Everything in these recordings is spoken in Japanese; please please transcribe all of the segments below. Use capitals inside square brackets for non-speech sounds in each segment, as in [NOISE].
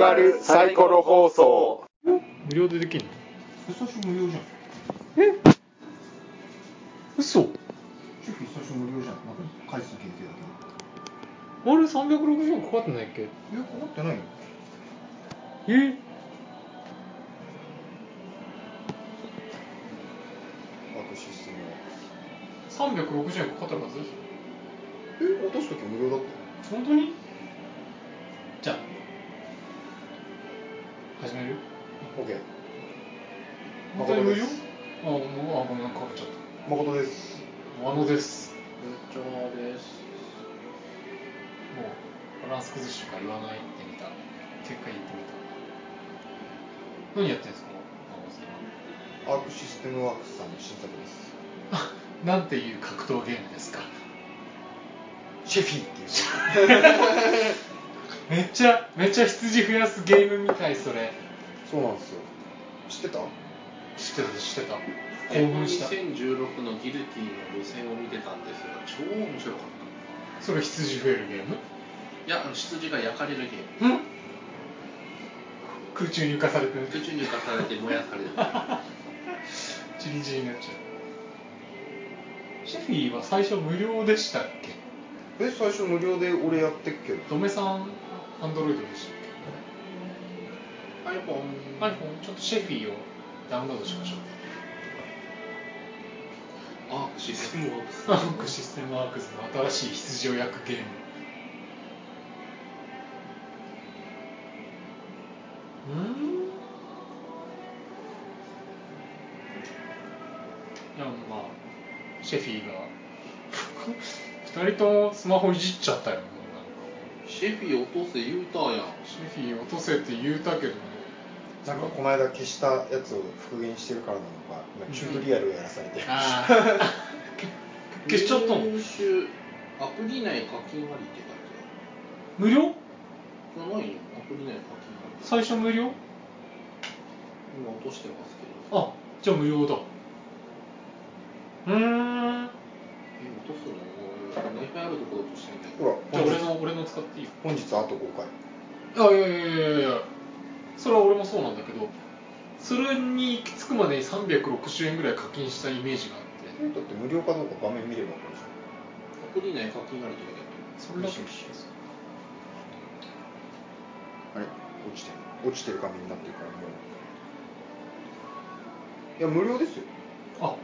がるサイコロ放送。無料でできるの？最初無料じゃん。え？嘘？シェフ最初無料じゃん。なんか回数限定だけあれ360円かかってないっけ？どえかかってないよ。え？あとシステムは360円かかってるはず？ですよえ落とす時無料だったよ本当に？始める？OK 誠です。あもうあごめんかちゃった。誠です。あのです。部長です。もうバランス崩しとか言わないってみた。結果言ってみた。何やってんですか？あのアークシステムワークスさんの新作です。あ [LAUGHS] なんていう格闘ゲームですか？シェフィーっていう [LAUGHS] めっちゃめっちゃ羊増やすゲームみたいそれ。そうなんですよ。知ってた？知ってた知ってた。え興奮した。2016のギルティの予選を見てたんですが超面白かっそれ羊増えるゲーム？たいやあの羊が焼かれるゲーム。うん？空中に浮かされて空中に浮かされて燃やされる。[LAUGHS] チリチリになっちゃう。シェフィーは最初無料でしたっけ？え最初無料で俺やってっけ？どドメさんアンドロイドでしたっ iPhone け？iPhone ちょっとシェフィーをダウンロードしましょう。あシステムワークス。アンクシステムワークスの新しい羊を焼くゲーム。うん？いやまあシェフィーが。二人ともスマホいじっちゃったよシェフィ落とせ言うたやん。シェフィー落とせって言うたけどねなんかこの間消したやつを復元してるからなのか今チュートリアルをやらされて、ああ消しちゃったのアプリ内課金割って書いて無料あるじゃないよアプリ内課金割最初無料今落としてますけどあじゃあ無料だうーんえ落とすのナイフあるところ落としてんだけどほらじゃあ俺の俺の使っていいよ。本日あと5回。あいやいやいやいやいや。それは俺もそうなんだけどそれに行き着くまでに360円ぐらい課金したイメージがあって。えだって無料かどうか画面見れば分かるじアプリ内課金割って書いてそれだけあれ落ちてる落ちてる画面に。なってるからもういや無料ですよああ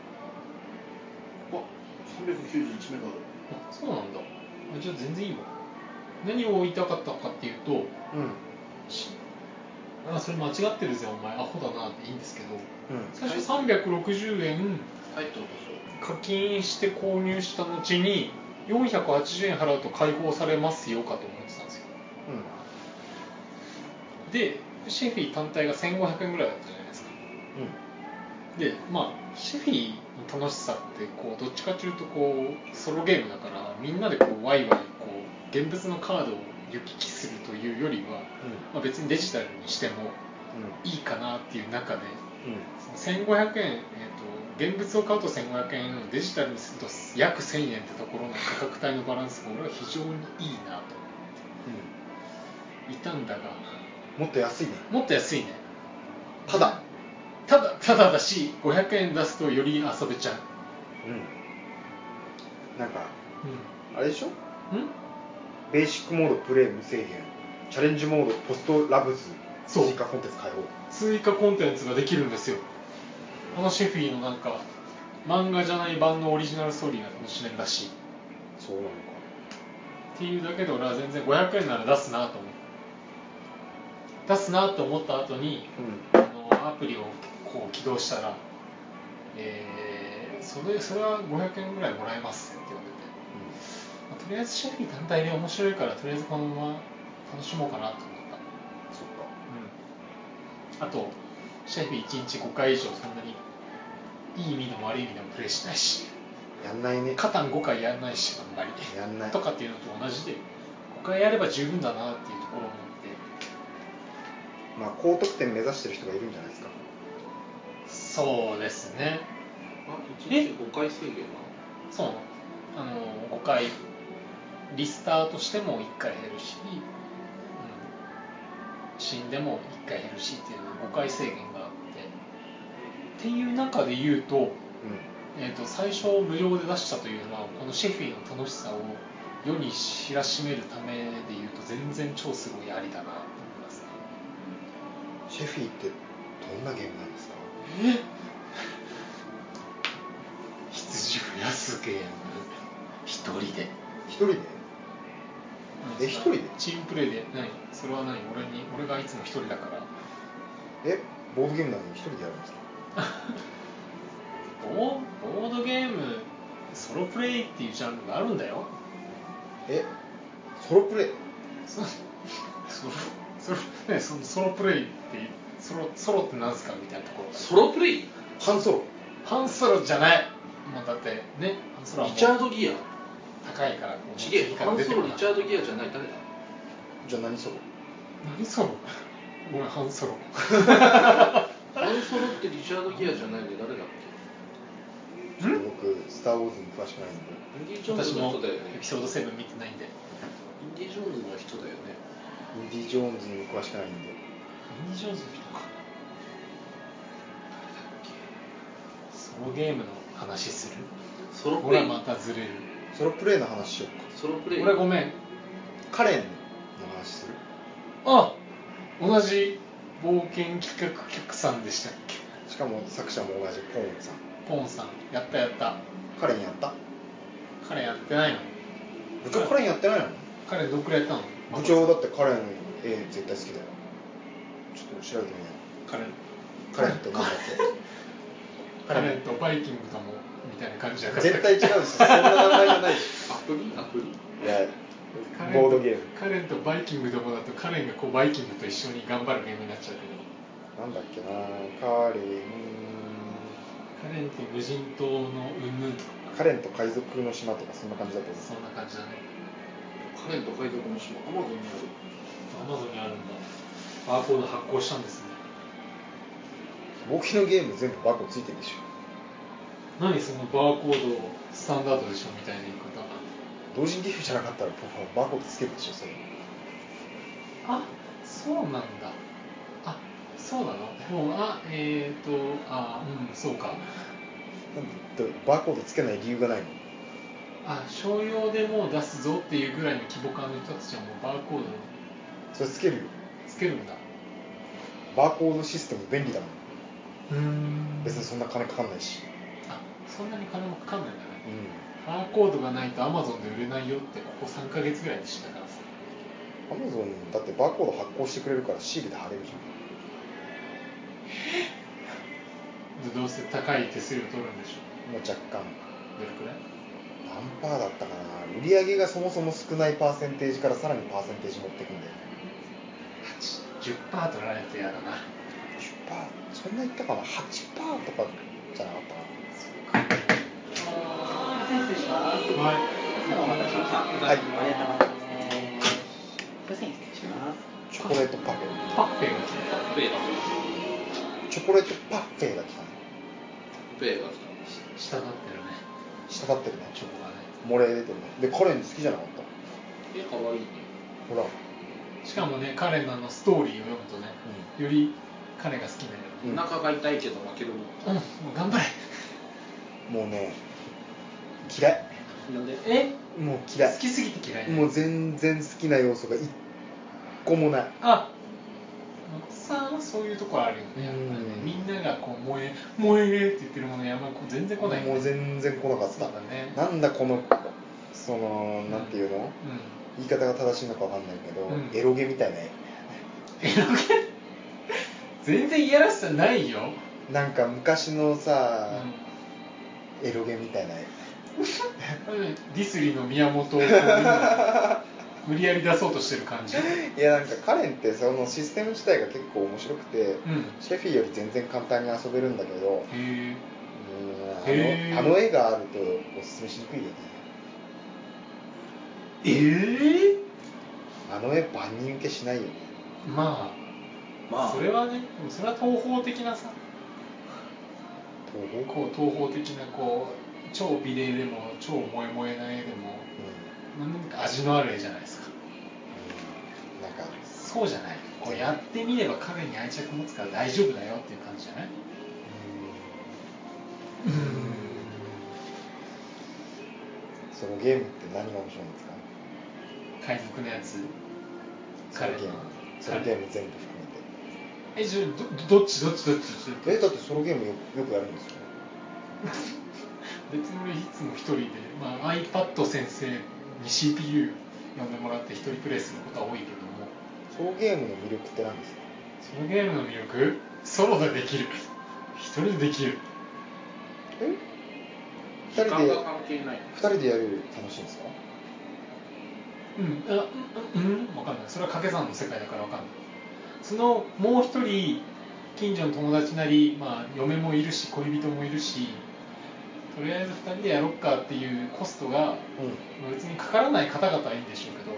391メガあるあそうなんだあじゃあ全然いいわ何を言いたかったかっていうとうん。しあそれ間違ってるぜお前。アホだなっていいんですけどうん。最初360円課金して購入した後に480円払うと解放されますよかと思ってたんですよ。でシェフィー単体が1500円ぐらいだったじゃないですか。でまあシェフィーの楽しさってこうどっちかというとこうソロゲームだからみんなでこうワイワイ現物のカードを行き来するというよりは、まあ、別にデジタルにしてもいいかなっていう中でその1500円、えー、と現物を買うと1500円のデジタルにすると約1000円ってところの価格帯のバランスが俺は非常にいいなと思っていたんだがもっと安いね。もっと安いね。ただ。ただただだし500円出すとより遊べちゃう。うん。なんかうあれでしょ？んん？ベーシックモードプレイ無制限チャレンジモードポストラブズ追加コンテンツ開放。追加コンテンツができるんですよ。あのシェフィーのなんか漫画じゃない版のオリジナルストーリーが楽しめるらしい。そうなのか。っていうだけで俺は全然500円なら出すなと思う。出すなと思った後にうん。あのアプリをこう起動したら、えーそれそれは500円ぐらいもらえますとりあえずシェフィー単体で面白いからとりあえずこのまま楽しもうかなと思った。そっか。あとシェフィ1日5回以上そんなにいい意味でも悪い意味でもプレイしないし。やんないね。カタン5回やんないしあんまり。やんない。とかっていうのと同じで5回やれば十分だなっていうところを思って。まあ高得点目指してる人がいるんじゃないですか。そうですね。あ1日5回制限なそう。あの5回リスタートしても1回減るし、うん、死んでも1回減るしっていうの5回制限があって。っていう中で言うと,、うん。えー、と最初無料で出したというのはこのシェフィの楽しさを世に知らしめるためで言うと全然超すごいありだなと思いますね。シェフィーってどんなゲームなんですか？え？羊増やすゲーム。一人で。一人で？え一人でチームプレイで何それは何俺に俺がいつも一人だから。えボードゲームなのに一人でやるんですか？[LAUGHS] ボーボードゲームソロプレイっていうジャンルがあるんだよ。えソロプレイ？そソロソロ,、ね、そのソロプレイっていうソロソロって何すかみたいなところ。ソロプレイ？ハンソロ。ハンソロじゃない。もうだってねハンソロリチャード・ギア高いからこうちげえハンソロリチャード・ギアじゃない誰だ？じゃあ何ソロ？何ソロ？ごめんハンソロ。ハンソロってリチャード・ギアじゃないで誰だ？っちょっと僕スター・ウォーズに詳しくないんで。けインディ・ジョーン私もズの人だよね。エピソード7見てないんで。インディ・ジョーンズの人だよね。インディ・ジョーンズに詳しくないんで。インディ・ジョーンズの人か。ソロゲームの話する？ソロプレイほらまたずれるソロプレイの話しようか。ソロプレイ？俺ごめん。カレンの話する？あ同じ冒険企画客さんでしたっけ？しかも作者も同じポーンさん。ポンさん。やったやった。カレンやった？彼やってないの？部長カレンやってないの？彼どっくらいやったの？部長だってカレン絵絶対好きだよ。ちょっと調べてみよ彼う。カレン。ってなんだっけ？[LAUGHS] カレンとバイキングともみたいな感じじゃなかった絶対違うでしょそんな名前じゃないでし。アプリ？アプリ？ょいやボードゲームカレンとバイキングどもだとカレンがこうバイキングと一緒に頑張るゲームになっちゃうけど。なんだっけなカレン。カレンと無人島のうんぬんとかカレンと海賊の島とかそんな感じだと思う。そんな感じだね。カレンと海賊の島アマゾンにある。アマゾンにあるんだ。バーコード発行したんですね。簿記のゲーム全部バコついてるでしょ何そのバーコードスタンダードでしょみたいな言い方。同人ゲームじゃなかったらバーコードつけるでしょそれ。あそうなんだ。あそうなの？もうあえっ、ー、とあうんそうか。なんでバーコードつけない理由がないの？あ商用でもう出すぞっていうぐらいの規模感の人たちはもうバーコードそれつけるよ。つけるんだ。バーコードシステム便利だもん。うん。別にそんな金かかんないし。あそんなに金もかかんないんだね。うん。バーコードがないとアマゾンで売れないよってここ3ヶ月ぐらいで知ったからさ。アマゾンだってバーコード発行してくれるからシールで貼れるじゃでどうせ高い手数料取るんでしょ。んもう若干。どれくらい？何パーだったかな？売り上げがそもそも少ないパーセンテージからさらにパーセンテージ持ってくんだよ10%取られてやだな。10%パー？そんな言ったかな？8%パーとかじゃなかったかな失礼します。はい。お待たせしました。はいありがとうございます。すいません、失礼します。チョコレートパフェパッフェが来ペイだチョコレートパフェが来たね。ペイが来た下立ってるね。滴ってるねチョコがね。漏れ出てるね。でカレン好きじゃなかったたえかわいいね。ほらしかもね彼のあのストーリーを読むとね、より彼が好きになる。うん。お腹が痛いけど負けるうん、もう頑張れ。もうね嫌いなんでえ？もう嫌い。好きすぎて嫌いねもう全然好きな要素が一個もない。あ松さんはそういうところあるよねやっぱりね。うん。みんながこう「萌え萌え」って言ってるものにあ全然来ない。よねもう全然来なかった。ね。なんだこのそのなんていうの、う言い方が正しいのかわかんないけど、うん。エロゲみたいな。エロゲ？[LAUGHS] 全然いやらしさないよ、なんか昔のうさ、ん。エロゲみたいな絵 [LAUGHS] ディスリの宮本をこう今 [LAUGHS] 無理やり出そうとしてる感じ。いやなんかカレンってそのシステム自体が結構面白くて、うん。シェフィーより全然簡単に遊べるんだけどへえうんへー。あのあの絵があるとおすすめしにくいよね。ええあの絵万人受けしないよね。まあ。まあ。それはねでもそれは東方的なさ。東宝？こう東方的なこう超美麗でも超萌え萌えな絵でもうん、なんか味のある絵じゃないですか。うん、なんか。そうじゃない。こうやってみれば彼に愛着持つから大丈夫だよっていう感じじゃない？うん。そのゲームって何が面白いんですか？海賊のやつ。そのゲーム。そのゲーム全部含めて。えじゃあどどっち？どっち？どっち？どっち？えだってソロゲームよよくやるんですよ [LAUGHS] 別に俺いつも一人で、まあ、iPad 先生に CPU 呼んでもらって一人プレイすることは多いけども。ソロゲームの魅力って何ですか？そのゲームの魅力？ソロでできる。一人でできる。え？二人でが関係ない。二人でやるより楽しいんですか？うん。あうんうん分かんない。それは掛け算の世界だから分かんない。そのもう一人近所の友達なり、まあ、嫁もいるし恋人もいるしとりあえず2人でやろっかっていうコストがうん。まあ別にかからない方々はいいんでしょうけどう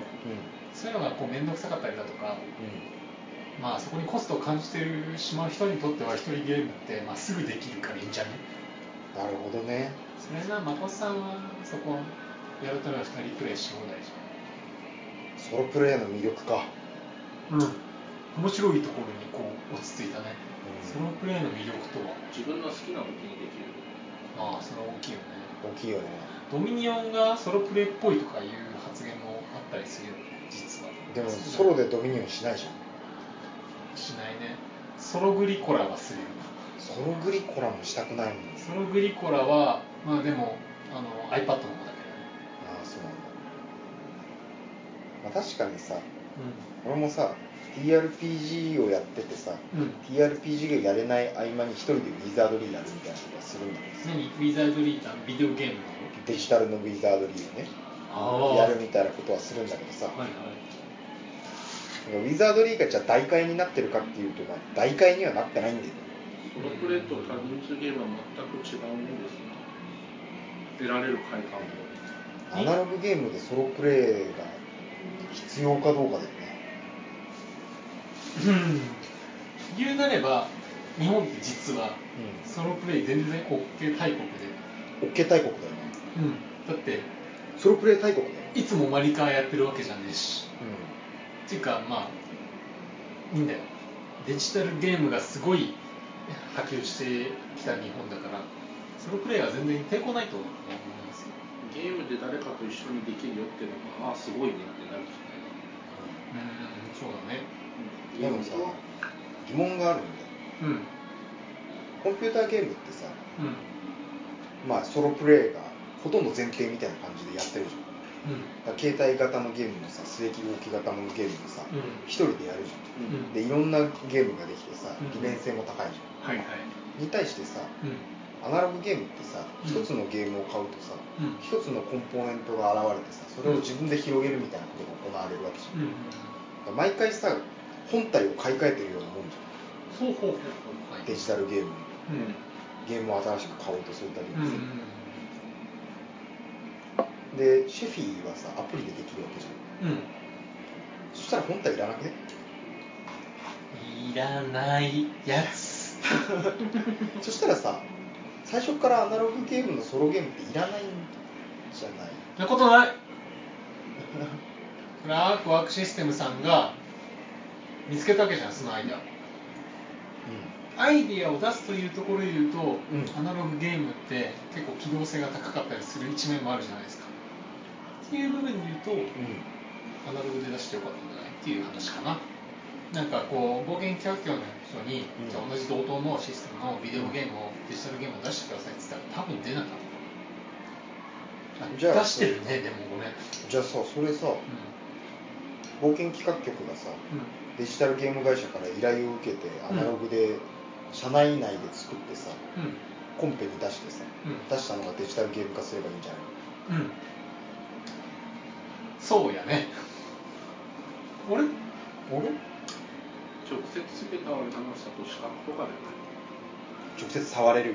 そういうのがこう面倒くさかったりだとか、ん。まあ、そこにコストを感じてるしまう人にとっては一人ゲームって、まあ、すぐできるからいいんじゃね？なるほどね。それな誠さんはそこやるためは2人プレイし放題じソロプレイの魅力か。ゃんうん。面白いところにこう落ち着いたね、うん。ソロプレイの魅力とは？自分の好きな時にできるまあそれは大きいよね。大きいよね。ドミニオンがソロプレイっぽいとかいう発言もあったりするよね実は。でもソロでドミニオンしないじゃん。しないね。ソログリコラはするよソログリコラもしたくないもんソログリコラはまあでもあの iPad の方だけどね。ああそうなんだ、まあ、確かにさう俺もさ TRPG をやっててさ、ん、うん、TRPG がやれない合間に一人でウィザードリーやるみたいなことはするんだけど。さ何？ウィザードリーってあのビデオゲームの？デジタルのウィザードリーをね。あやるみたいなことはするんだけどさ、はいはい。ウィザードリーがじゃあ大会になってるかっていうと、まあ、大会にはなってないんだよ。ねソロプレイと多人数ゲームは全く違うものですね。得られる快感もアナログゲームでソロプレイが必要かどうかだよ。ねうん言うなれば日本って実はうソロプレイ全然 OK 大国で、ん OK 大国だよね。うん、だってソロプレイ大国だよいつもマリカーやってるわけじゃねえし。うっていうかまあいいんだよ。デジタルゲームがすごい波及してきた日本だからソロプレイは全然抵抗ないと思いますよ。ゲームで誰かと一緒にできるよっていうのがああすごいねってなるじうん。そうだねでもさ疑問があるんだよ。コンピューターゲームってさまあソロプレイがほとんど前提みたいな感じでやってるじゃん。うん。携帯型のゲームもさ末木動き型のゲームもさうん。一、人でやるじゃん。うん。でいろんなゲームができてさうん。利便性も高いじゃはいはい。んに対してさうん。アナログゲームってさうん。一つのゲームを買うとさうん。一つのコンポーネントが現れてさそれを自分で広げるみたいなことが行われるわけじゃん、毎回さ本体を買い替えてるようなもんじほうほうデジタルゲームうん。ゲームを新しく買おうとするたびにさ、でシェフィーはさアプリでできるわけじゃん。うん。そしたら本体いらなくね？いらないやつ。[LAUGHS] そしたらさ最初からアナログゲームのソロゲームっていらないんじゃない？そんなことない。[LAUGHS] それはアークワークシステムさんが見つけたわけじゃんそのアイデアアイデアを出すというところで言うと、ん。アナログゲームって結構機動性が高かったりする一面もあるじゃないですか。っていう部分で言うと、うん、うんアナログで出してよかったんじゃないっていう話かな。なんかこう冒険企画協の人に、うん。じゃあ同じ同等のシステムのビデオゲームをデジタルゲームを出してくださいって言ったら多分出なかった。あじゃあ出してるねでもごめん、じゃあさそれさう冒険企画局がさんうん。デジタルゲーム会社から依頼を受けてアナログで社内内で作ってさうん。コンペに出してさうん。出したのがデジタルゲーム化すればいいんじゃない？うん。そうやね。俺？俺？直接つけた俺話だと視覚とかで直接触れる？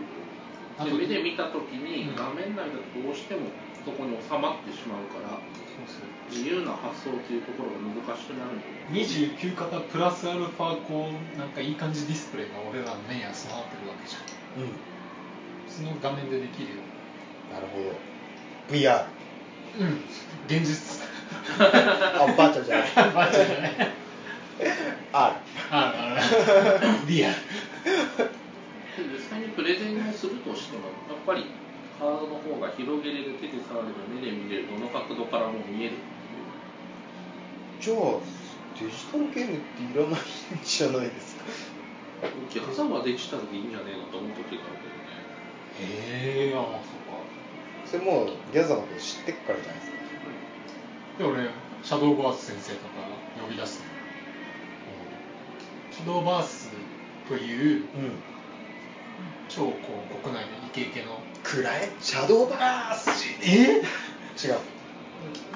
目で見た時にうん。画面内だとどうしてもそこに収まってしまうから自由な発想っていうところが難しくなるんだよね29型プラスアルファこうなんかいい感じディスプレイが俺らの目には備わってるわけじゃん。うん。その画面でできるよ。なるほど。VR うん。現実。あバーチャルじゃない。[LAUGHS] バーチャルじゃない。R リアル実際にプレゼンをするとしてもやっぱりカードの方が広げれる手で触れる目で見れるどの角度からも見える。じゃあデジタルゲームっていらないんじゃないですか？ギャザはデジタルでいいんじゃねえのと思う時があるけどね。へえあまあそっか。それもうギャザーのこと知ってっからじゃないですか。で俺シャドーバース先生とか呼び出すのシャドーバースといううん。超こう国内でイケイケのくらえシャドーバースえ？違う。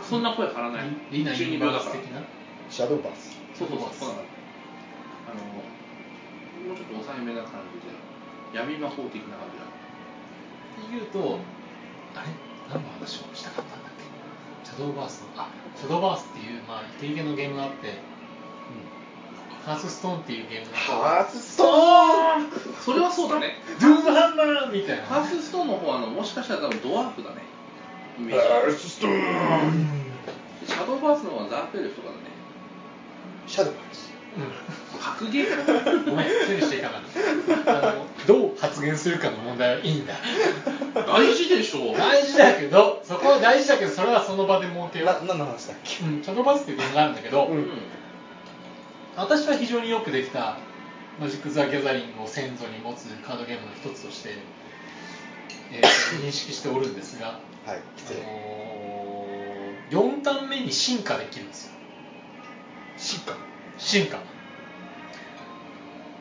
そんな声張らない。リナユニバース的な？シャドーバース。そうそうそう。そうなのあのもうちょっと抑えめな感じで。闇魔法的な感じだ。っていうとあれ？何の話をしたかったんだっけ？シャドーバースのあシャドーバースっていうまあイケイケのゲームがあって、ハースストーンっていうゲームがハースストーン！それはそうだね。ドゥームハンマーみたいなハースストーンの方はあのもしかしたら多分ドワーフだね。イメージ。ハースストーン！シャドーバースの方はダークエルフとかだね。シャドーバース。格ゲー？ごめん注意していかなあのどう発言するかの問題はいいんだ。大事でしょ。う大事だけどそこは大事だけどそれはその場で設けよな何の話だっけ？う、うん、シャドーバースっていうゲームがあるんだけど、うん私は非常によくできたマジック・ザ・ギャザリングを先祖に持つカードゲームの一つとして、えー [LAUGHS] 認識しておるんですが、はいあのー、4ターン目に進化できるんですよ。進化？進化。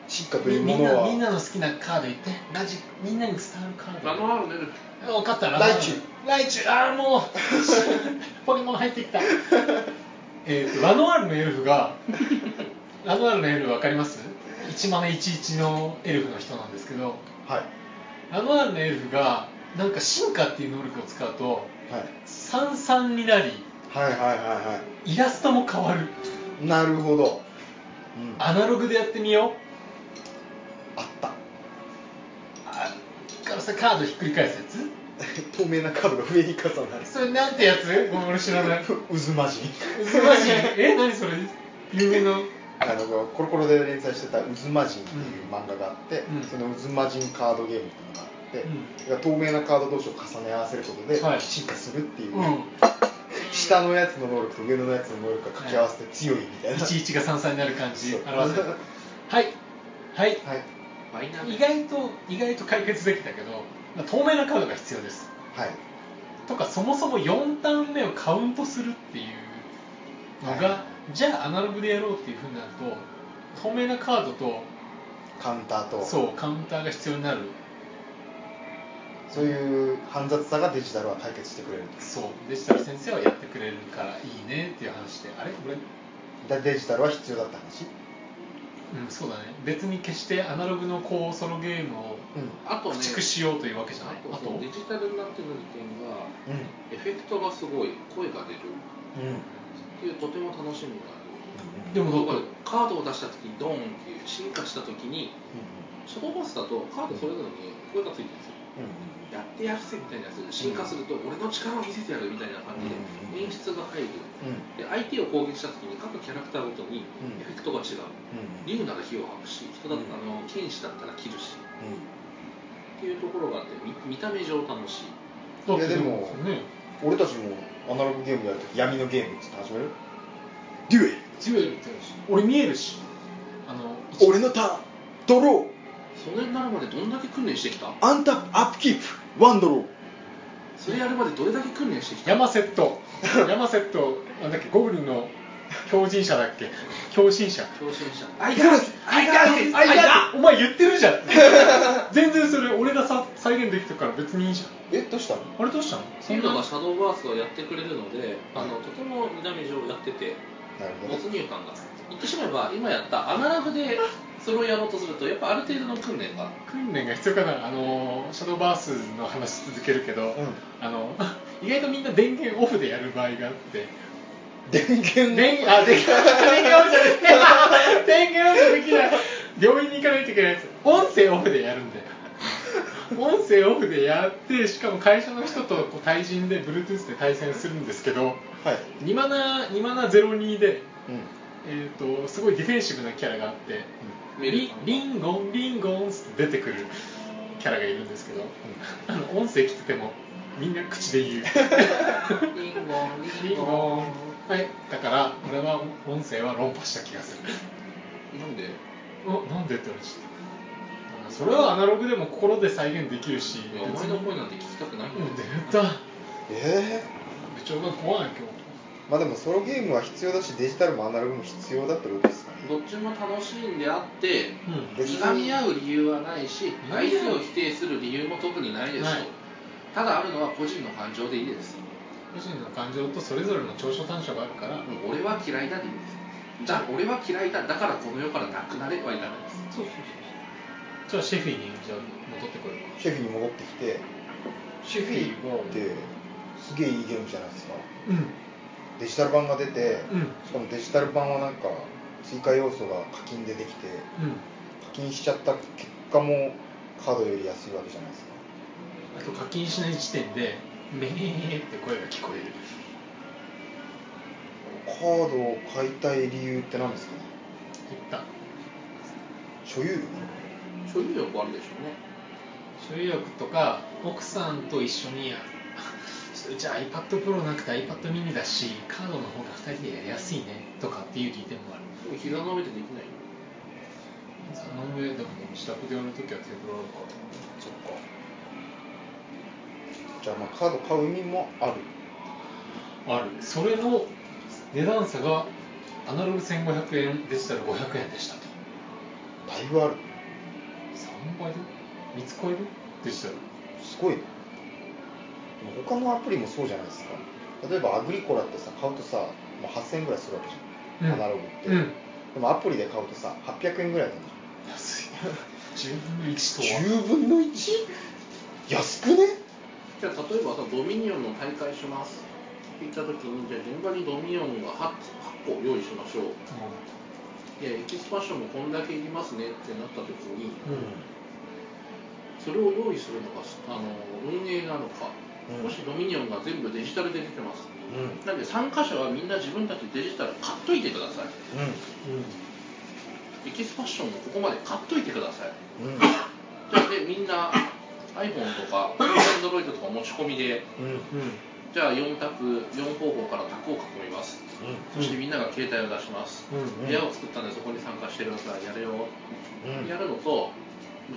進化といみみんうものは？なみんなの好きなカード言ってマジックみんなに伝わるカード。ラノアールネルフ分かったライチュウライチュウああもう。[LAUGHS] ポケモン入ってきた。えーとラノアールのエルフが [LAUGHS] ラノアールのエルフ分かります？1マネ11のエルフの人なんですけど。はい。ラノアールのエルフがなんか進化っていう能力を使うとはい。になりはいはいはいはイラストも変わる。いなるほど、うん、あアナログでやってみよう。った。あからさカードひっくり返すやつ？[LAUGHS] 透明なカードが上に重なる。それなんてやつ？ごめん俺知らない。[LAUGHS] 渦魔人渦マジえ何それ？有名な？あのコロコロで連載してた「渦魔人」っていう漫画があって、うん。その渦魔人カードゲームっていうのがあって、うん。透明なカード同士を重ね合わせることではい。進化するっていう、うん。下のやつの能力と上のやつの能力が掛け合わせて強いみたいな、11が3歳になる感じ表せるはい。はい。はい。意外と意外と解決できたけど、まあ、透明なカードが必要です。はい。とかそもそも4ターン目をカウントするっていうのが、はじゃあアナログでやろうっていうふうになると透明なカードとカウンターと。そうカウンターが必要になる。そういう煩雑さがデジタルは解決してくれるそう。デジタル先生はやってくれるからいいねっていう話であれ？これ？だデジタルは必要だった話？うんそうだね。別に決してアナログのこうソロゲームをうん。あとね駆逐しようというわけじゃない？あとそのデジタルになってる時点がうん。エフェクトがすごい声が出る。うんいうとても楽しみがある。でもカードを出した時にドーンっていう進化した時にシャドーバースだとカードそれぞれに声がついてるんですよ。やってやるぜみたいなやつ進化すると俺の力を見せてやるみたいな感じで演出が入る。で相手を攻撃した時に各キャラクターごとにうん。エフェクトが違う。竜なら火を吐くし人だったらあの剣士だったら切るし。っていうところがあって見見た目上楽しい。いやでもね。俺たちもアナログゲームやるとき闇のゲームっつって始める？デュエル。強いってし俺見えるし。あの俺のターンドロー。それになるまでどんだけ訓練してきた？アンタップアップキープ。ワンドロー。それやるまでどれだけ訓練してきた？ヤマセット。[LAUGHS] ヤマセット。なんだっけ？ゴブリンの強靭者だっけ？強心者。強心者。アイガースアイガーアイガーお前言ってるじゃん。[LAUGHS] 全然それ俺がさ再現できてるから別にいいじゃん。えどうしたの？あれどうしたの？っていうのがシャドーバースをやってくれるのであのとても見た目上やっててなるほど。没入感が。言ってしまえば今やったアナログでそれをやろうとするとやっぱある程度の訓練が。訓練が必要かな。あのシャドーバースの話続けるけど、あの [LAUGHS] 意外とみんな電源オフでやる場合があって。電源？電あ電源電源オフじゃない。[LAUGHS] 電源オフできない。病院に行かないといけないやつ。音声オフでやるんだよ音声オフでやってしかも会社の人とこう対人で Bluetooth で対戦するんですけどはい。2マナ2マナ02で、うん。えー、とすごいディフェンシブなキャラがあってリリンゴンリンゴンって出てくるキャラがいるんですけど、あの音声聞いててもみんな口で言う。リンゴンリンゴン。はい。だから俺は音声は論破した気がする。なんで？あなんでって言われちゃったそれはアナログでも心で再現できるしお前の声なんて聞きたくないんだよ出た。ええ部長が怖い今日。まあでもソロゲームは必要だしデジタルもアナログも必要だってことですかね。どっちも楽しいんであって、うん。いがみ合う理由はないし相手を否定する理由も特にないですと、ないただあるのは個人の感情でいいです、個人の感情とそれぞれの長所短所があるから、うん俺は嫌いだでいいです。じゃあ俺は嫌いだ。だからこの世からなくなれはいらないですそうそうそうじゃあシェフィにじゃあ戻ってこようか。シェフに戻ってきてシェフィはってすげえいいゲームじゃないですか。うん。デジタル版が出て、うん。しかもデジタル版はなんか追加要素が課金でできてうん。課金しちゃった結果もカードより安いわけじゃないですか。あと課金しない時点で「めー」って声が聞こえる。カードを買いたい理由って何ですか？ね言った。所有欲所有欲あるでしょうね。所有欲とか奥さんと一緒に [LAUGHS] ちょっとじゃあ iPad Pro なくて iPad mini だしカードの方が2人でやりやすいね。とかっていう利点もある。でも膝の上でできないその上でも自宅でやるときはテーブルあるから。そっか。じゃあまあカード買う意味もある。ある。それの値段差がアナログ1500円デジタル500円でしたと。だいぶある3倍で3つ超える？デジタルすごい。ねでも他のアプリもそうじゃないですか。例えばアグリコラってさ買うとさもう8000円ぐらいするわけじゃん、うん。アナログって、うん。でもアプリで買うとさ800円ぐらいなんだ安い。10分の1とは。10分の 1? 安くね？じゃあ例えばさドミニオンの大会します。って言った時にじゃあ現場にドミニオンが 8, 8個用意しましょう。いやエキスパンションもこんだけいりますねってなった時にそれを用意するのがあの運営なのか、うん。もしドミニオンが全部デジタルで出てます。うん。なんで参加者はみんな自分たちでデジタル買っといてください。エキスパンションもここまで買っといてください。うん。うんじゃあでみんな iPhone とか Android とか持ち込みでうん。じゃあ4択4方法から択を囲みます。そしてみんなが携帯を出します、うん。部屋を作ったんでそこに参加してください。やるよ、うん。やるのと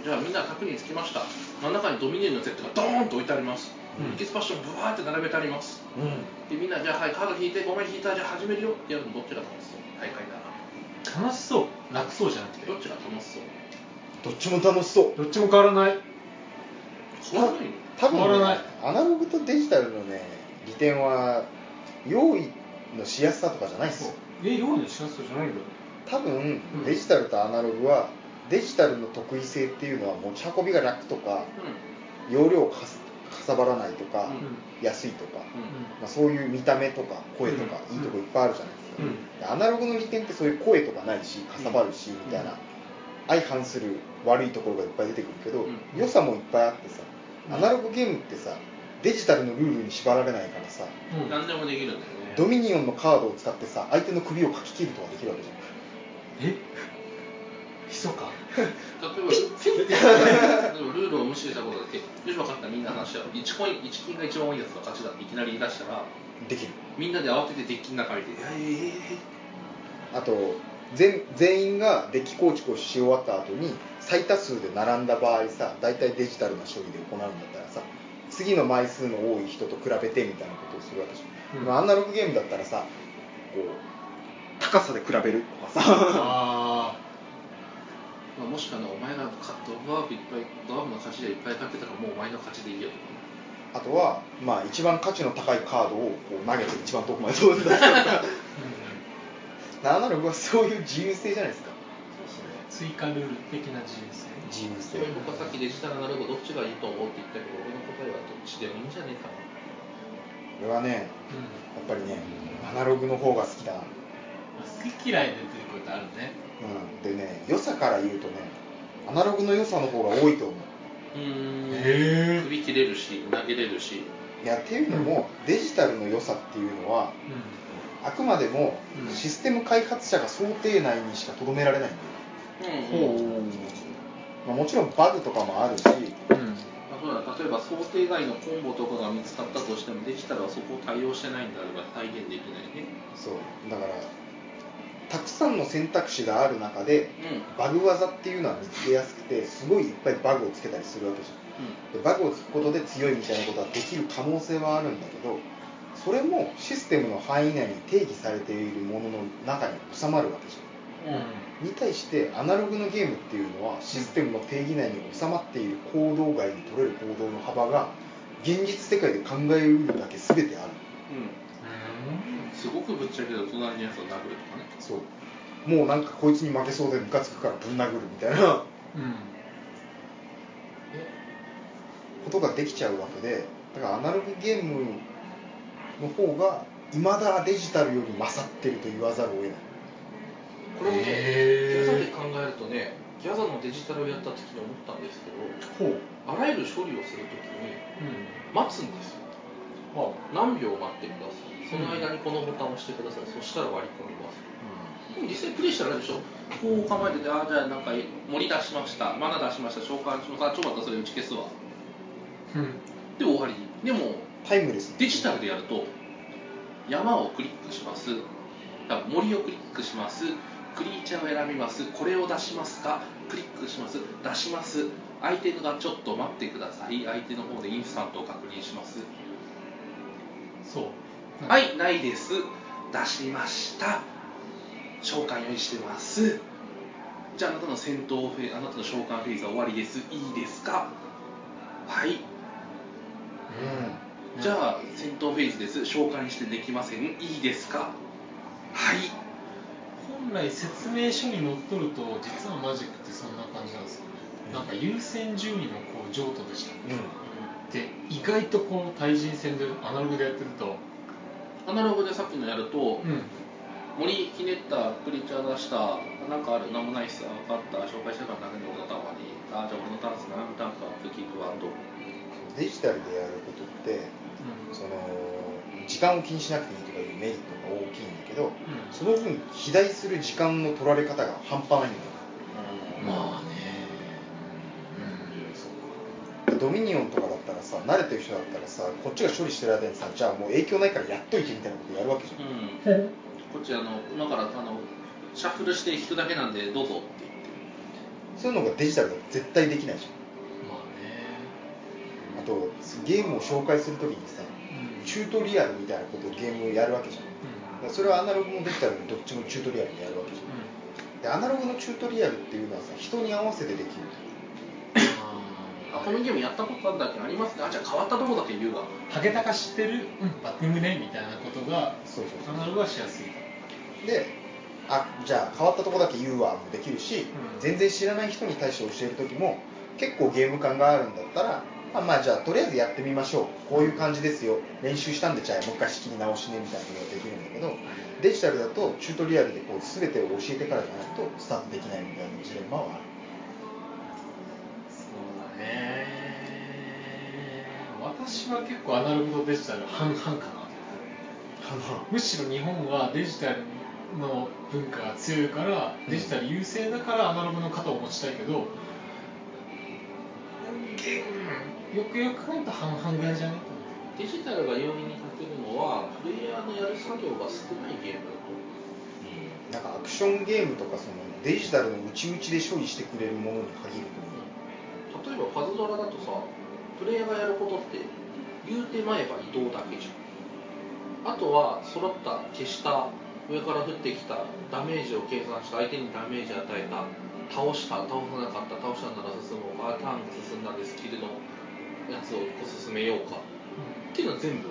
じゃあみんな卓に着きました。真ん中にドミニオンのセットがドーンと置いてあります、うん。エキスパッションブワーって並べてあります。うん。でみんなじゃあはいカード引いてごめん引いたじゃあ始めるよ。ってやるのどっちが楽しそう？大会な。ら楽しそう。楽そうじゃなくて。どっちが楽しそう？どっちも楽しそう。どっちも変わらない。変わらないの？多分、ね変わらない、アナログとデジタルのね利点は用意のしやすさとかじゃないですよ。え用意のしやすさじゃないんだ。よ多分うん。デジタルとアナログはデジタルの得意性っていうのは持ち運びが楽とか容量かすかさばらないとか、うん。安いとか、うん。まあ、そういう見た目とか声とかうん。いいとこいっぱいあるじゃないですか、うん。でアナログの利点ってそういう声とかないしかさばるし、みたいな相反する悪いところがいっぱい出てくるけど、うん。良さもいっぱいあってさうん。アナログゲームってさデジタルのルールに縛られないからさうん。何でもできるんだよね。ドミニオンのカードを使ってさ相手の首をかき切るとかできるわけじゃん。え？[LAUGHS] ひそか？例えば例えばルールを無視したことで、よし分かった、みんな話し合う、1コイン、1金が一番多いやつが勝ちだっていきなり言い出したら、できる。みんなで慌ててデッキの中入って、いやいやいやいやあと全全員がデッキ構築をし終わった後に最多数で並んだ場合さ大体デジタルな処理で行うんだったらさ次の枚数の多い人と比べてみたいなことをするわけじゃん、うん。アナログゲームだったらさこう高さで比べるとかさ。あまあ、もしくはね、お前がかドワーフいっぱい、ドワーフの勝ちでいっぱい買ってたから、もうお前の勝ちでいいよとかね。あとは、まあ、一番価値の高いカードをこう投げて一番遠くまで飛んだりとかあ、[LAUGHS] アナログはそういう自由性じゃないですか。追加ルール的な自由性。自由性。そういう僕はさっきデジタルアナログどっちがいいと思うって言ったけど、俺の答えはどっちでもいいんじゃねえかな。俺はねうん。やっぱりねアナログの方が好きだな。好き嫌いで出てくることあるねうん、でね良さから言うとねアナログの良さの方が多いと思う。うー。ん。へー首切れるし、投げれるし、いやっていうのも、デジタルの良さっていうのはうあくまでもうん。システム開発者が想定内にしかとどめられないんだよ。うん。まあ、もちろんバグとかもあるし、うん。そうだ例えば想定外のコンボとかが見つかったとしてもデジタルはそこを対応してないんであれば再現できないね。そう。だからたくさんの選択肢がある中でうん。バグ技っていうのは見つけやすくてすごいいっぱいバグをつけたりするわけじゃん。でバグをつくことで強いみたいなことはできる可能性はあるんだけどそれもシステムの範囲内に定義されているものの中に収まるわけじゃん。に対してアナログのゲームっていうのはシステムの定義内に収まっている行動外に取れる行動の幅が現実世界で考えうるだけ全てある。うんすごくぶっちゃけた隣のやつを殴るとかね。そう。もうなんかこいつに負けそうでムカつくからぶん殴るみたいな。うん。ことができちゃうわけでだからアナログゲームの方が未だデジタルより勝ってると言わざるを得ない。これもねギャザで考えるとねギャザのデジタルをやった時に思ったんですけどほう。あらゆる処理をするときにうん。待つんですよ。は何秒待ってくださいその間にこのボタンを押してください、そしたら割り込みます。でも実際プレイしたらあれでしょ？こう構えててああじゃあなんか森出しました。マナ出しました。召喚しました。あちょっと待ったそれ打ち消すわうん。で終わり。でもタイムレスデジタルでやると山をクリックします。あ森をクリックします。クリーチャーを選びます。これを出しますか？クリックします。出します。相手がちょっと待ってください。相手の方でインスタントを確認します。そうはいないです。出しました。召喚用意してます。じゃああなたの戦闘フェーあなたの召喚フェーズは終わりです。いいですか？はい。うん。じゃあ戦闘フェーズです。召喚してできません。いいですか？はい。本来説明書にのっとると実はマジックってそんな感じなんですよね。なんか優先順位のこう譲渡でしたね、で意外とこう対人戦でアナログでやってるとアナログでさっきのやると、うん。森ひねったクリーチャー出したなんかある？なんもないっす分かった。紹介してから投げるのたまにあじゃあ俺のターンっすなタンプアップキープワンドデジタルでやることってその時間を気にしなくていいとかいうメリットが大きいんだけどその分肥大する時間の取られ方が半端ないんだよ。まあね。ドミニオンとか慣れてる人だったらさこっちが処理してる間にさじゃあもう影響ないからやっといてみたいなことやるわけじゃん、うん。こっちあの今からあのシャッフルして引くだけなんでどうぞって言って。そういうのがデジタルだと絶対できないじまあね。ゃんあとゲームを紹介するときにさうん。チュートリアルみたいなことをゲームやるわけじゃん。だからそれはアナログもデジタルもどっちもチュートリアルでやるわけじゃん。でアナログのチュートリアルっていうのはさ人に合わせてできるあこのゲームやったことあるんだっけありますねあじゃあ変わったとこだけ言うわハゲタカ知ってる、うん、バッティングね？みたいなことがそうそうそう。アナログはしやすい。であじゃあ変わったとこだけ言うわもできるし、うん。全然知らない人に対して教える時も結構ゲーム感があるんだったらあまあじゃあとりあえずやってみましょう。こういう感じですよ。練習したんでじゃあもう一回仕切り直しねみたいなことができるんだけどデジタルだとチュートリアルでこう全てを教えてからじゃないとスタートできないみたいなジレンマはあるそうだね私は結構アナログとデジタル半々かな。むしろ日本はデジタルの文化が強いからデジタル優勢だからアナログの型を持ちたいけど、うんよくよく考えると半々ぐらいじゃねデジタルが要因に欠けるのはプレイヤーのやる作業が少ないゲームだと。なんかアクションゲームとかそのデジタルの内々で処理してくれるものに限る例えばパズドラだとさプレイヤーがやることって言うてまえば移動だけじゃんあとは揃った消した上から降ってきたダメージを計算した相手にダメージ与えた倒した倒さなかった倒したなら進もうかターンが進んだんでスキルのやつを1個進めようか。っていうのは全部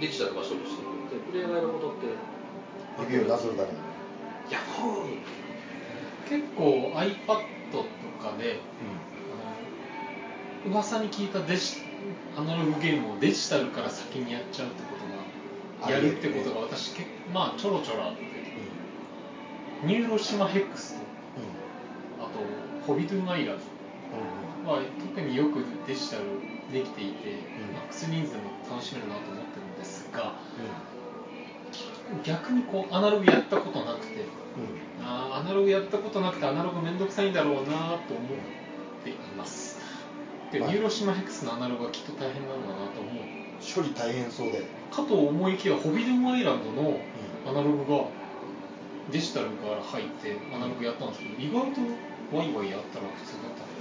デジタルが処理してるでプレイヤーがやることって指をなぞるだけヤッホー結構 iPad とかであの噂に聞いたデジアナログゲームをデジタルから先にやっちゃうってことがやるってことが私結構まあちょろちょろあって。ニューロシマヘックスとあとホビトゥンアイランドは特によくデジタルできていて、うん。マックス人数でも楽しめるなと思ってるんですが逆にこうアナログやったことなくてああアナログやったことなくてアナログめんどくさいんだろうなと思ってで、はい。ニューロシマヘックスのアナログはきっと大変なんだなと思う。処理大変そうで、かと思いきやホビドゥンアイランドのアナログがデジタルから入ってアナログやったんですけど意外とワイワイやったら普通だった。ね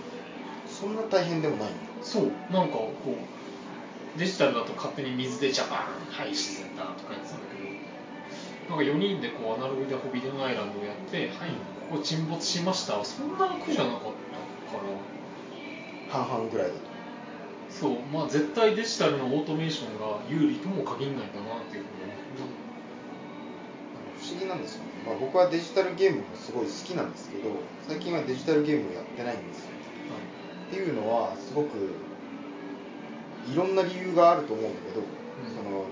そんな大変でもないんだそう。なんかこうデジタルだと勝手に水でジャパンはい自然だとか言ってたんだけどなんか4人でこうアナログでホビドゥンアイランドをやってはいここ沈没しましたそんな苦じゃなかったから半々ぐらいだと。そうまあ絶対デジタルのオートメーションが有利とも限らないんだなっていうふうに思って。不思議なんですよね、まあ、僕はデジタルゲームもすごい好きなんですけど最近はデジタルゲームをやってないんですよ。っていうのはすごくいろんな理由があると思うんだけど、ん。その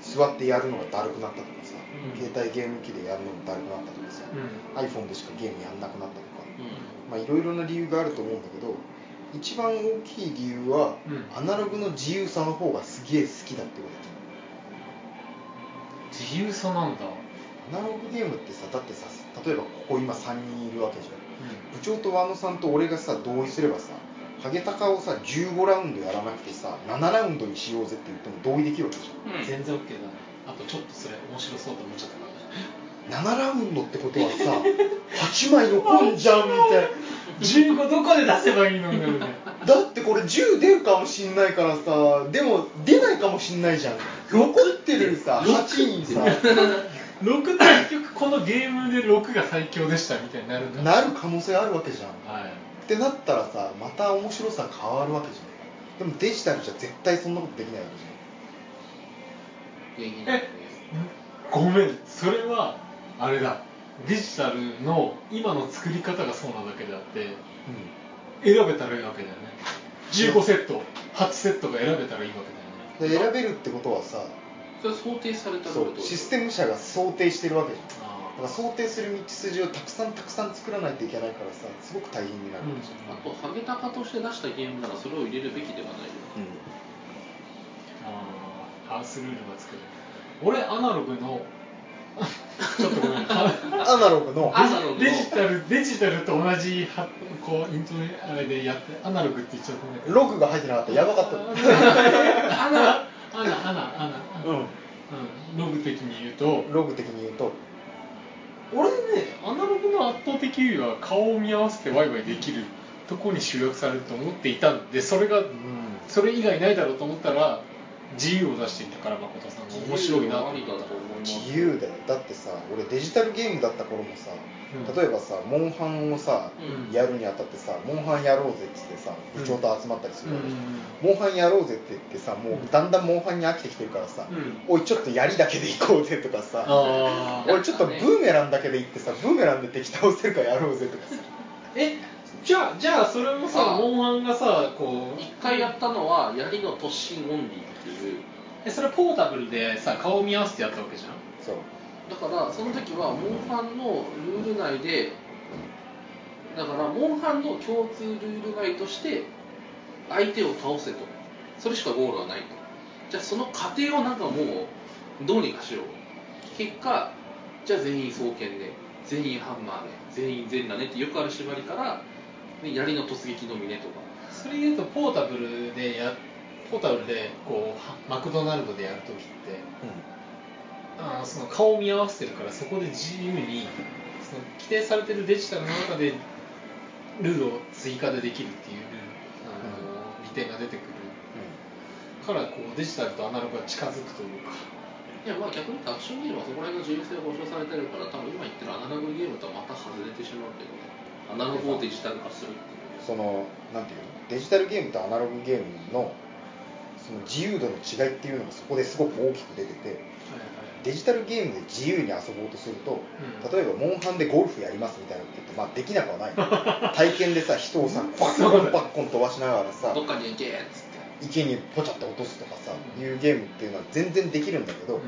座ってやるのがだるくなったとかさ、うん。携帯ゲーム機でやるのもだるくなったとかさ、うん。iPhone でしかゲームやんなくなったとか、うん。まあいろいろな理由があると思うんだけど一番大きい理由は、うん。アナログの自由さの方がすげえ好きだってこと自由さなんだ、アナログゲームってさだってさ例えばここ今3人いるわけじゃん。部長と和野さんと俺がさ同意すればさハゲタカをさ15ラウンドやらなくてさ7ラウンドにしようぜって言っても同意できるわけじゃん。うん。全然 OK だね。あとちょっとそれ面白そうと思っちゃったから。7ラウンドってことはさ8枚残んじゃんみたい15どこで出せばいいのになるねな。だってこれ10出るかもしんないからさでも出ないかもしんないじゃん。残ってるさ8にさ。6って結局このゲームで6が最強でしたみたいになるんだ。なる可能性あるわけじゃん。はい。ってなったらさまた面白さ変わるわけじゃん。でもデジタルじゃ絶対そんなことできないわけじゃん。元気ないねごめん。それはあれだデジタルの今の作り方がそうなだけであって選べたらいいわけだよね。15セット8セットが選べたらいいわけだよね。で選べるってことはさそれ想定されたルそールとうシステム社が想定してるわけじゃん。あだから想定する道筋をたくさんたくさん作らないといけないからさすごく大変になるわけじゃん、あとハゲタカとして出したゲームならそれを入れるべきではないよ。あハウスルールが作る。俺アナログのちょっとごめんアナログの？アナログの。デジタルデジタルと同じはこうイントネあれでやってアナログって言っちゃったんだけどログが入ってなかった。らやばかった。アナアナアナアナうん。うん。ログ的に言うと。ログ的に言うと。俺ねアナログの圧倒的優位は顔を見合わせてワイワイできるとこに集約されると思っていたんでそれがそれ以外ないだろうと思ったら自由を出していたから誠さんが。面白いなと思っ自由だよ。だってさ俺デジタルゲームだった頃もさ、うん。例えばさモンハンをさ、うん。やるにあたってさモンハンやろうぜっつってさ部長と集まったりするわけじゃん、うんモンハンやろうぜって言ってさもうだんだんモンハンに飽きてきてるからさ、うん。おいちょっと槍だけで行こうぜとかさあおいちょっとブーメランだけで行ってさブーメランで敵倒せるからやろうぜとかさ。えじゃあじゃあそれもさあモンハンがさこう一回やったのは槍の突進オンリーっていうえそれポータブルでさ顔を見合わせてやったわけじゃん？そう。だからその時はモンハンのルール内でだからモンハンの共通ルール内として相手を倒せと。それしかゴールはないと。じゃあその過程をなんかもうどうにかしよう結果じゃあ全員双剣で全員ハンマーで全員全裸ねってよくある縛りからで槍の突撃のみねとか。それ言うとポータブルでやポータブルでこうはマクドナルドでやるときってあーその顔を見合わせてるからそこで自由にその規定されてるデジタルの中でルールを追加でできるっていうあの利点が出てくる。からこうデジタルとアナログが近づくというか。いやまあ逆に言うとアクションゲームはそこら辺の自由性が保障されてるから多分今言ってるアナログゲームとはまた外れてしまうけどねアナログをデジタル化するっていう。そのなんていうの？デジタルゲームとアナログゲームのその自由度の違いっていうのがそこですごく大きく出ててデジタルゲームで自由に遊ぼうとすると、うん。例えばモンハンでゴルフやりますみたいなこと言って、まあ、できなくはない。[LAUGHS] 体験でさ人をさバッコンバッコン飛ばしながらさどっかに行けっつって池にポチャって落とすとかさいうゲームっていうのは全然できるんだけど、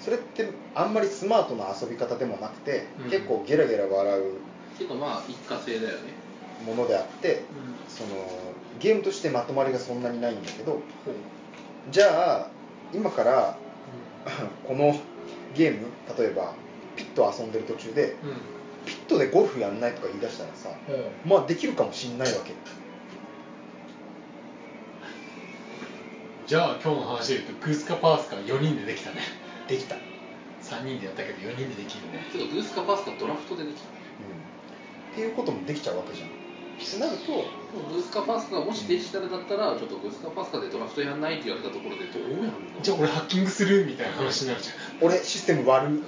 それってあんまりスマートな遊び方でもなくて、うん。結構ゲラゲラ笑うけどまあ一過性だよね。ものであってそのゲームとしてまとまりがそんなにないんだけどじゃあ今から [LAUGHS] このゲーム例えばピッと遊んでる途中でトでゴルフやんないとか言い出したらさまあできるかもしんないわけ。じゃあ今日の話で言うとグースカパースカ4人でできたね。できた、うん、っ3人でやったけど4人でできるね。けどグースかパースかドラフトでできた。ていうこともできちゃうわけじゃんってなるとグースかパースカがもしデジタルだったらちょっとグースかパースカでドラフトやんないって言われたところでどうやるの？じゃあ俺ハッキングするみたいな話になるじゃん。[LAUGHS] 俺システム割る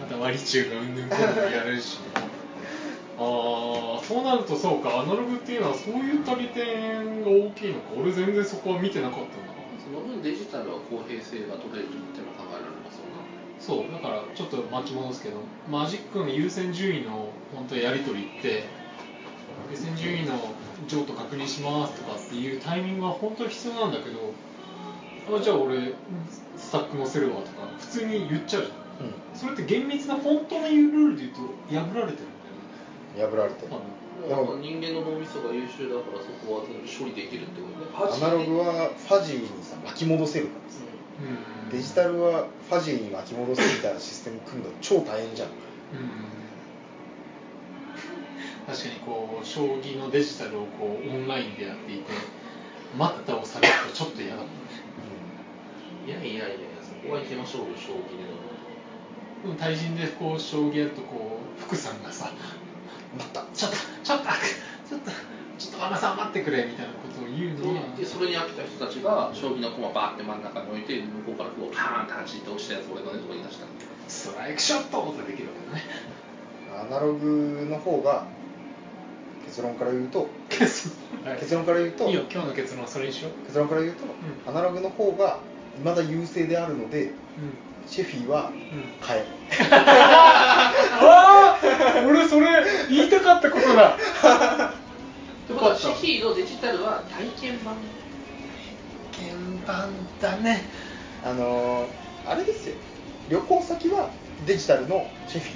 また割り中がうんぬんこんぬんやるし。ああそうなるとそうか。アナログっていうのはそういう足り点が大きいのか。俺全然そこは見てなかったんだその分デジタルは公平性が取れるっていうのは考えられますよねそうだからちょっと巻き戻すけどマジックの優先順位の本当やり取りって優先順位の譲渡確認しますとかっていうタイミングは本当に必要なんだけどあじゃあ俺スタック載せるわとか普通に言っちゃうじゃん。それって厳密な本当のルールで言うと破られてるんだよね。破られてる。人間の脳みそが優秀だからそこは全部処理できるってことね。アナログはファジーにさ巻き戻せるから。さうんデジタルはファジーに巻き戻すみたいなシステム組んだら超大変じゃん。うん確かにこう将棋のデジタルをこうオンラインでやっていて待ったをされるとちょっと嫌だもんね。いやいやいやそこは行きましょうよ将棋ででも対人でこう将棋やるとこう福さんがさ待ったちょっとちょっとちょっとちょっとママさん待ってくれみたいなことを言うのは。でそれに飽きた人たちが将棋の駒バーって真ん中に置いて向こうから歩をパーンって弾いて落ちたやつ俺のねとか言い出したストライクショットってできるわけだね。アナログの方が結論から言うと [LAUGHS] 結論から言うとい。いよ今日の結論はそれにしよう。結論から言うと、アナログの方が未だ優勢であるのでうん。シェフィーは買え、[LAUGHS] ああ俺それ言いたかったことだことはシェフィーのデジタルは体験版。鍵盤だね。あのーあれですよ。旅行先はデジタルのシェフ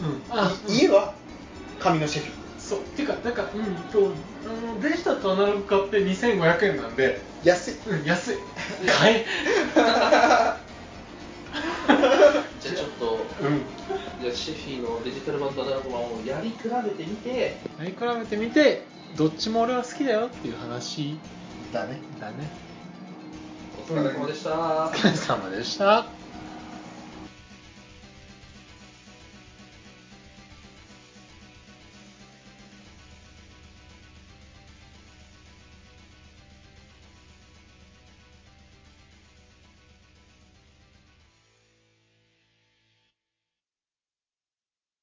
ィ。うん。家は紙のシェフ。ィーそう。てかなんかうんとあのデジタルとアナログ買って2500円なんで。安い。うん安い。[LAUGHS] 買え。[LAUGHS] じゃあちょっとうん。じゃあシェフィーのデジタル版とアナログ版をやり比べてみて。やり比べてみてどっちも俺は好きだよっていう話。だね。だね。お疲れ様でした。お疲れ様でした